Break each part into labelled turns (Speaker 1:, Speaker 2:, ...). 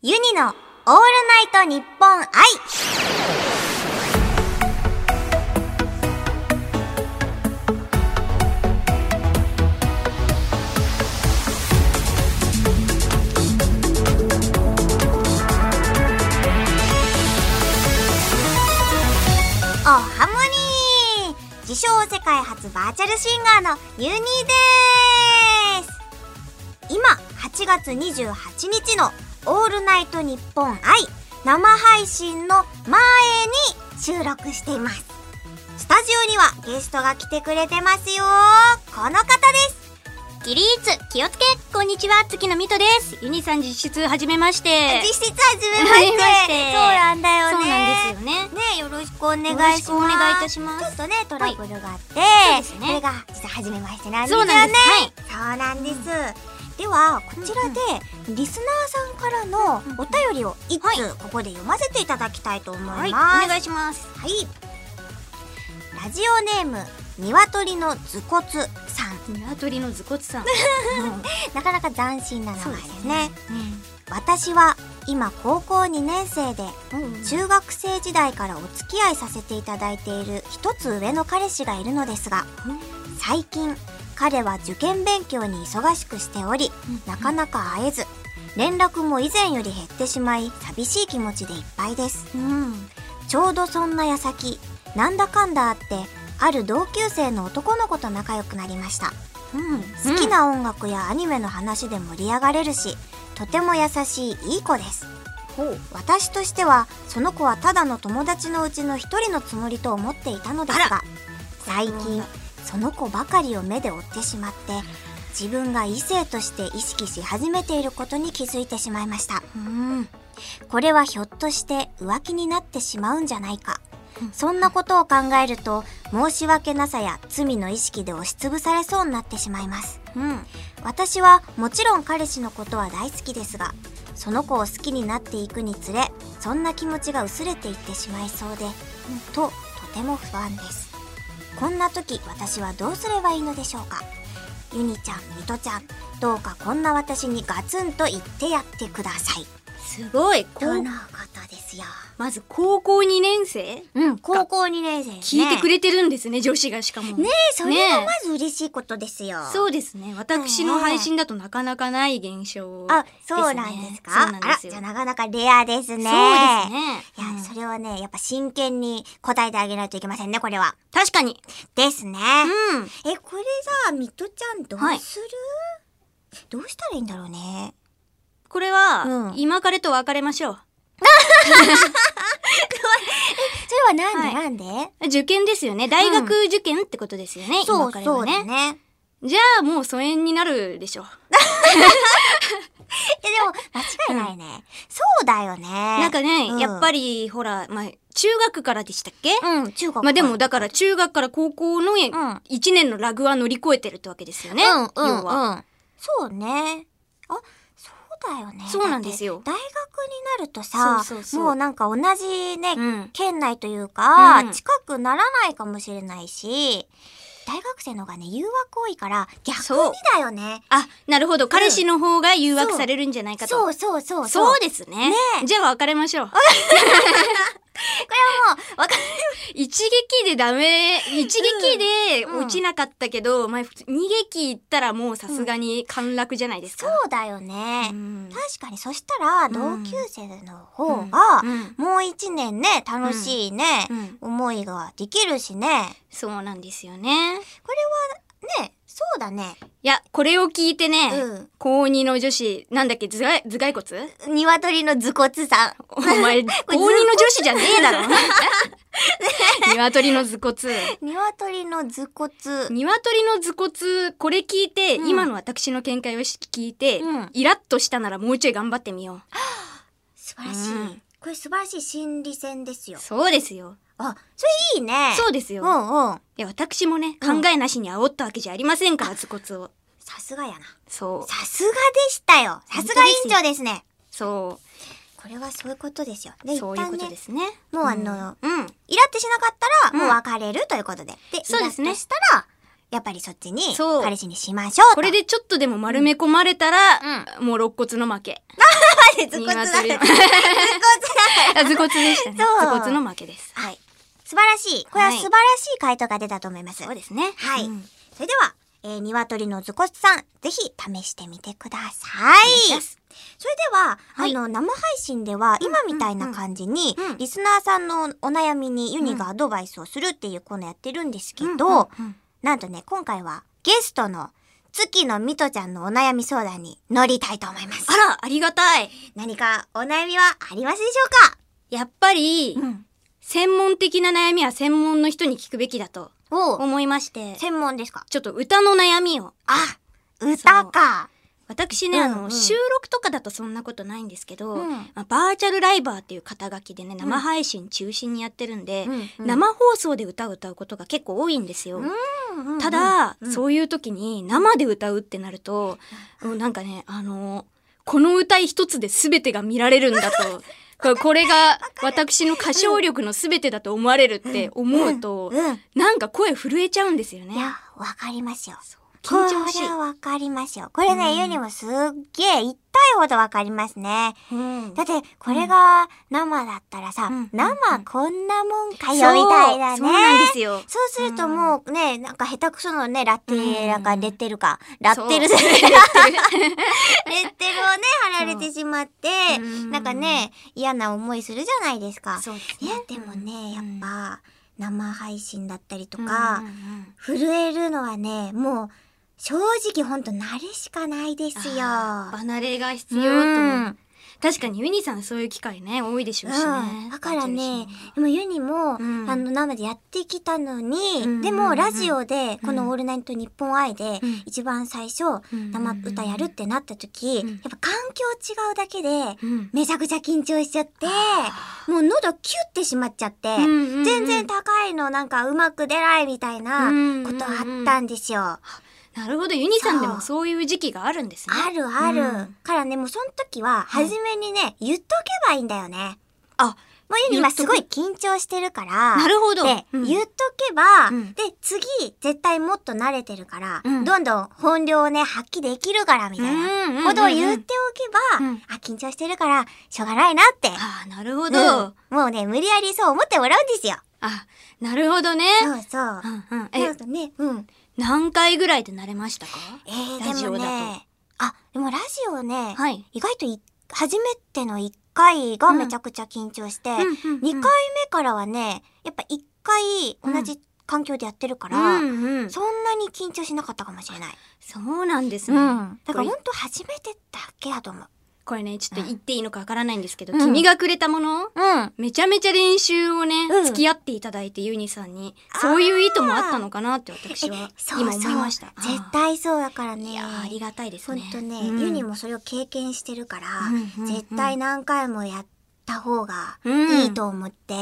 Speaker 1: ユニのオールナイトニッポン愛おハモニー。自称世界初バーチャルシンガーのユニです。今8月28日のオールナイトニッポン愛生配信の前に収録しています。スタジオにはゲストが来てくれてますよ。この方です。
Speaker 2: 起立気をつけこんにちは月野美斗ですユニさん実質始めまして
Speaker 1: 実質はじめまして。そうなんだよね。
Speaker 2: そうなんですよね
Speaker 1: ねよろしくお願いします。
Speaker 2: よろしくお願いいたします
Speaker 1: ちょっとね、トラブルがあって、
Speaker 2: そうですね
Speaker 1: これが実は初めましてなんですよね。
Speaker 2: そうなんですはい
Speaker 1: そうなんです。では、こちらで、リスナーさんからのお便りを一
Speaker 2: はい。
Speaker 1: 通、ここで読ませていただきたいと思います。
Speaker 2: はいお願いします。
Speaker 1: はい。ラジオネーム、鶏の頭骨さん。
Speaker 2: 鶏の頭骨さん。
Speaker 1: なかなか斬新な名前ですね。
Speaker 2: うん。
Speaker 1: 私は今高校2年生で、
Speaker 2: うん
Speaker 1: 中学生時代からお付き合いさせていただいている一つ上の彼氏がいるのですが、最近彼は受験勉強に忙しくしており、なかなか会えず、連絡も以前より減ってしまい、寂しい気持ちでいっぱいです。
Speaker 2: うん。
Speaker 1: ちょうどそんな矢先、なんだかんだあって、ある同級生の男の子と仲良くなりました。
Speaker 2: うん。
Speaker 1: 好きな音楽やアニメの話で盛り上がれるし、とても優しいいい子です。私としては、その子はただの友達のうちの一人のつもりと思っていたのですが、最近、その子ばかりを目で追ってしまって、自分が異性として意識し始めていることに気づいてしまいました。
Speaker 2: うん
Speaker 1: これはひょっとして浮気になってしまうんじゃないか。そんなことを考えると、申し訳なさや罪の意識で押しつぶされそうになってしまいます。
Speaker 2: うん
Speaker 1: 私はもちろん彼氏のことは大好きですが、その子を好きになっていくにつれ、そんな気持ちが薄れていってしまいそうで、と、とても不安です。こんな時、私はどうすればいいのでしょうか？ユニちゃん、ミトちゃん、どうかこんな私にガツンと言ってやってください。
Speaker 2: すごいこう
Speaker 1: とのことですよ。
Speaker 2: まず高校2年生？
Speaker 1: うん、高校2年生。
Speaker 2: 聞いてくれてるんですね女子がしかも。
Speaker 1: ねえ、それはまず嬉しいことですよ。
Speaker 2: そうですね。私の配信だとなかなかない現象
Speaker 1: あ、そうなんですか？
Speaker 2: そうなんですよ。
Speaker 1: あら、じゃあなかなかレアですね。
Speaker 2: そうですね。
Speaker 1: いや、
Speaker 2: うん
Speaker 1: それはね、やっぱ真剣に答えてあげないといけませんね、これは。
Speaker 2: 確かに。
Speaker 1: ですね。
Speaker 2: うん。
Speaker 1: え、これさ、ミトちゃんどう
Speaker 2: はい。
Speaker 1: する、どうしたらいいんだろうね。
Speaker 2: これは、
Speaker 1: うん。
Speaker 2: 今彼と別れましょう
Speaker 1: それはなんで、
Speaker 2: は
Speaker 1: なんで？
Speaker 2: 受験ですよね大学受験ってことですよね、
Speaker 1: そう、
Speaker 2: 今彼
Speaker 1: そう
Speaker 2: はね
Speaker 1: だね。
Speaker 2: じゃあもう疎遠になるでしょ
Speaker 1: え、でも、間違いないね。そうだよね。
Speaker 2: なんかね、
Speaker 1: うん
Speaker 2: やっぱりほら、まあ、中学からでしたっけ、
Speaker 1: うん、中国
Speaker 2: まあでもだから中学から高校の
Speaker 1: ん
Speaker 2: 1年のラグは乗り越えてるってわけですよね。
Speaker 1: うん、うん、
Speaker 2: 要は。
Speaker 1: うん。そうね。あ、そうだよね。
Speaker 2: そうなんですよ
Speaker 1: 大学になるとさ、もうなんか同じね、
Speaker 2: うん
Speaker 1: 県内というか、
Speaker 2: うん
Speaker 1: 近くならないかもしれないし、大学生の方がね、誘惑多いから、逆にだよね。
Speaker 2: あ、なるほど。彼氏の方が誘惑されるんじゃないかと。
Speaker 1: そうそうそう
Speaker 2: そう
Speaker 1: で
Speaker 2: ですね。
Speaker 1: ね
Speaker 2: じゃあ別れましょう。
Speaker 1: もう、わかる。
Speaker 2: 一撃でダメ、一撃で
Speaker 1: うん
Speaker 2: 落ちなかったけど、まあ二撃いったらもうさすがに陥落じゃないですか。
Speaker 1: そうだよね。
Speaker 2: うん
Speaker 1: 確かに、そしたら、
Speaker 2: ん
Speaker 1: 同級生の方が、
Speaker 2: うん
Speaker 1: もう一年ね、楽しいね、
Speaker 2: うん
Speaker 1: 思いができるしね。
Speaker 2: そうなんですよね。
Speaker 1: これは、ね、そうだね。
Speaker 2: いや、これを聞いてね、
Speaker 1: うん
Speaker 2: 高2の女子、なんだっけ、頭蓋頭蓋骨？
Speaker 1: 鶏の頭骨さん。
Speaker 2: お前、高2の女子じゃねえだろ。鶏の頭骨。
Speaker 1: 鶏の頭骨。
Speaker 2: 鶏の頭骨、これ聞いて、
Speaker 1: うん
Speaker 2: 今の私の見解を聞いて、
Speaker 1: うん
Speaker 2: イラッとしたならもうちょい頑張ってみよう。
Speaker 1: 素晴らしい、
Speaker 2: うん
Speaker 1: これ素晴らしい心理戦ですよ。
Speaker 2: そうですよ。
Speaker 1: あ、それいいね。
Speaker 2: そうですよ。い
Speaker 1: うんうん。
Speaker 2: や、私もね、
Speaker 1: うん
Speaker 2: 考えなしに煽ったわけじゃありませんから、頭骨を。
Speaker 1: さすがやな。
Speaker 2: そう。
Speaker 1: さすがでしたよ。さすが委員長ですね。
Speaker 2: そ
Speaker 1: これはそういうことですよ。で、
Speaker 2: そういうことですね。
Speaker 1: もうあの、
Speaker 2: うん。
Speaker 1: イラってしなかったら、
Speaker 2: うん
Speaker 1: もう別れるということで。で、
Speaker 2: そうですね
Speaker 1: したら、やっぱりそっちに
Speaker 2: そう
Speaker 1: 彼氏にしましょうと。
Speaker 2: これでちょっとでも丸め込まれたら、もう肋骨の負け。
Speaker 1: でズコツだ。
Speaker 2: 鶏の
Speaker 1: ズコツだ。
Speaker 2: あ頭骨でしたね。頭骨の負けです。
Speaker 1: はい。素晴らしい。これは
Speaker 2: はい
Speaker 1: 素晴らしい回答が出たと思います。
Speaker 2: そうですね。
Speaker 1: はい。
Speaker 2: うん
Speaker 1: それでは、えー、鶏のズコツさん、ぜひ試してみてくださ
Speaker 2: い
Speaker 1: い。それでは、
Speaker 2: はい
Speaker 1: あの、生配信では、今みたいな感じに、リスナーさんのお悩みにユニがアドバイスをするっていうコーナーやってるんですけど、なんとね、今回はゲストの月のみとちゃんのお悩み相談に乗りたいと思います。
Speaker 2: あら、ありがたい。
Speaker 1: 何かお悩みはありますでし
Speaker 2: やっぱり、
Speaker 1: ょうかん。
Speaker 2: 専門的な悩みは専門の人に聞くべきだと
Speaker 1: お
Speaker 2: 思いまして、
Speaker 1: 専門ですか？
Speaker 2: ちょっと歌の悩みを。
Speaker 1: あ、歌か。
Speaker 2: 私ね、あの、
Speaker 1: うん。うん
Speaker 2: 収録とかだとそんなことないんですけど、
Speaker 1: うん。
Speaker 2: まあ、バーチャルライバーっていう肩書きでね、生配信中心にやってるんで、
Speaker 1: うんうん。
Speaker 2: 生放送で歌を歌うことが結構多いんですよ。ただ、
Speaker 1: うん
Speaker 2: そういう時に生で歌うってなると、もうなんかね、あの、この歌一つで全てが見られるんだと、これが私の歌唱力の全てだと思われるって思うと、なんか声震えちゃうんですよね。
Speaker 1: いや、わかりますよ。
Speaker 2: 緊張しい。
Speaker 1: これ。はわかりますよ。これね、
Speaker 2: うん。
Speaker 1: ユニもすっげえ痛いほどわかりますね。
Speaker 2: うん。
Speaker 1: だって、これが生だったらさ、
Speaker 2: うん。
Speaker 1: 生
Speaker 2: うん
Speaker 1: こんなもんかよ、みたいなね。
Speaker 2: そうなんですよ。
Speaker 1: そうするともうね、なんか下手くそのね、ラッテラか
Speaker 2: うん。
Speaker 1: レッテルか、ラッテル
Speaker 2: そう。
Speaker 1: レッテルをね、貼られてしまって、
Speaker 2: う。ん
Speaker 1: なんかね、嫌な思いするじゃないですか。
Speaker 2: そうです
Speaker 1: いや、でもね、やっ
Speaker 2: うん
Speaker 1: ぱ、生配信だったりと
Speaker 2: うん
Speaker 1: か
Speaker 2: うん、うん。
Speaker 1: 震えるのはね、もう、正直ほんと慣れしかないですよ。
Speaker 2: 離れが必要と
Speaker 1: う
Speaker 2: 思う。
Speaker 1: ん。
Speaker 2: 確かにユニさんそういう機会ね、多いでしょうしね。
Speaker 1: うん。だからね、でもユニも、
Speaker 2: うん。
Speaker 1: あの、生でやってきたのに、
Speaker 2: うん
Speaker 1: でも、ラジオで、このオールナイトニッポン愛で、
Speaker 2: うん。
Speaker 1: 一番最初、
Speaker 2: うん
Speaker 1: 生歌やるってなった時、
Speaker 2: うん。
Speaker 1: やっぱ環境違うだけで、
Speaker 2: うん。
Speaker 1: めちゃくちゃ緊張しちゃって、
Speaker 2: あ。
Speaker 1: もう喉キュッてしまっちゃって、全然高いのなんかうまく出ないみたいなことあったんですよ。
Speaker 2: なるほど、ユニさんでも
Speaker 1: そう
Speaker 2: いう時期があるんですね。
Speaker 1: あるある。
Speaker 2: うん
Speaker 1: からね、もうその時は、初めにね、言っとけばいいんだよね。
Speaker 2: あ、
Speaker 1: もうユニ今すごい緊張してるから。
Speaker 2: なるほど。
Speaker 1: で、
Speaker 2: うん
Speaker 1: 言っとけば、
Speaker 2: うん
Speaker 1: で、次、絶対もっと慣れてるから、
Speaker 2: うん
Speaker 1: どんどん本領をね、発揮できるから、みたいなんことを言っておけば、
Speaker 2: うん
Speaker 1: あ、緊張してるから、しょうがないなって。
Speaker 2: あーなるほど。
Speaker 1: うんもうね、無理やりそう思ってもらうんですよ。
Speaker 2: あ、なるほどね。
Speaker 1: そうそう。
Speaker 2: うんうん。
Speaker 1: え
Speaker 2: え、
Speaker 1: ね、うん。
Speaker 2: 何回ぐらいで慣れましたか？
Speaker 1: えー、
Speaker 2: ラジオだと
Speaker 1: ね、あ、でもラジオね、
Speaker 2: はい。
Speaker 1: 意外とい初めての1回がめちゃくちゃ緊張して、
Speaker 2: うんうんうん
Speaker 1: 2回目からはね、やっぱ1回同じ環境でやってるから、
Speaker 2: うんうん。
Speaker 1: そんなに緊張しなかったかもしれない。
Speaker 2: そうなんですね。
Speaker 1: だから
Speaker 2: これ
Speaker 1: ほんと初めてだけだと思う。
Speaker 2: これね、ちょっと言っていいのかわからないんですけど、
Speaker 1: うん。
Speaker 2: 君がくれたもの
Speaker 1: うん。
Speaker 2: めちゃめちゃ練習をね、
Speaker 1: うん。
Speaker 2: 付き合っていただいてユニさんに、そういう意図もあったのかなって私は今思いました。
Speaker 1: そう絶対そうだからね。
Speaker 2: ありがたいですね。
Speaker 1: ほんとね、
Speaker 2: うん。
Speaker 1: ユニもそれを経験してるから、
Speaker 2: うんうんうん。
Speaker 1: 絶対何回もやった方が
Speaker 2: うん
Speaker 1: と思って、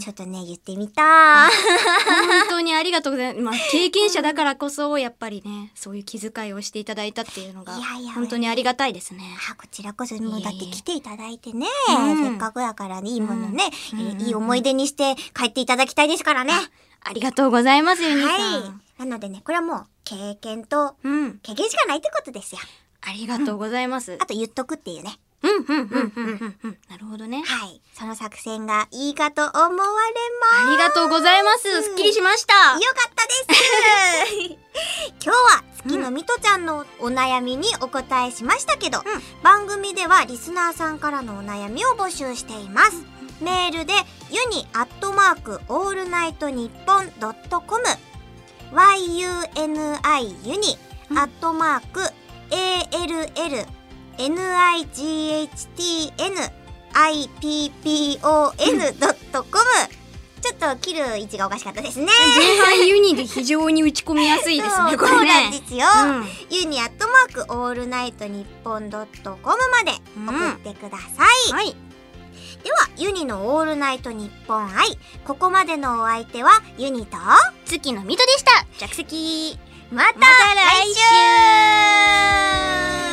Speaker 1: ちょっとね、言ってみた。
Speaker 2: 本当にありがとうございます。まあ、経験者だからこそ、やっぱりね、そういう気遣いをしていただいたっていうのが本当にありがたいですね。
Speaker 1: あこちらこそもうだって来ていただいてね、
Speaker 2: うん
Speaker 1: せっかくだからねいいものね、
Speaker 2: うん
Speaker 1: えーいい思い出にして帰っていただきたいですからね。
Speaker 2: ありがとうございます、ユニさん。
Speaker 1: はい。なのでね、これはもう経験と
Speaker 2: うん。
Speaker 1: 経験しかないってことですよ。
Speaker 2: ありがとうございます。
Speaker 1: あと言っとくっていうね。
Speaker 2: うん、うん、うん、うん、うん、うん。なるほどね。
Speaker 1: はい。その作戦がいいかと思われます。
Speaker 2: ありがとうございます。すっきりしました。
Speaker 1: よかったです今日は月ノ美兎ちゃんのお悩みにお答えしましたけど、番組ではリスナーさんからのお悩みを募集しています。メールでユニアットマークオールナイトニッポンドットコム yuni ユニアットマーク all nighttn ippon ドットコムちょっと切る位置がおかしかったですね。
Speaker 2: 前半ユニで非常に打ち込みやすいですね、こ
Speaker 1: そうそう。なんですよ。
Speaker 2: うん
Speaker 1: ユニアットマークオールナイトニッポンドットコムまで送ってください。
Speaker 2: はい。
Speaker 1: では、ユニのオールナイトニッポン i。ここまでのお相手はユニと、
Speaker 2: 月のミトでした。着席。
Speaker 1: また来週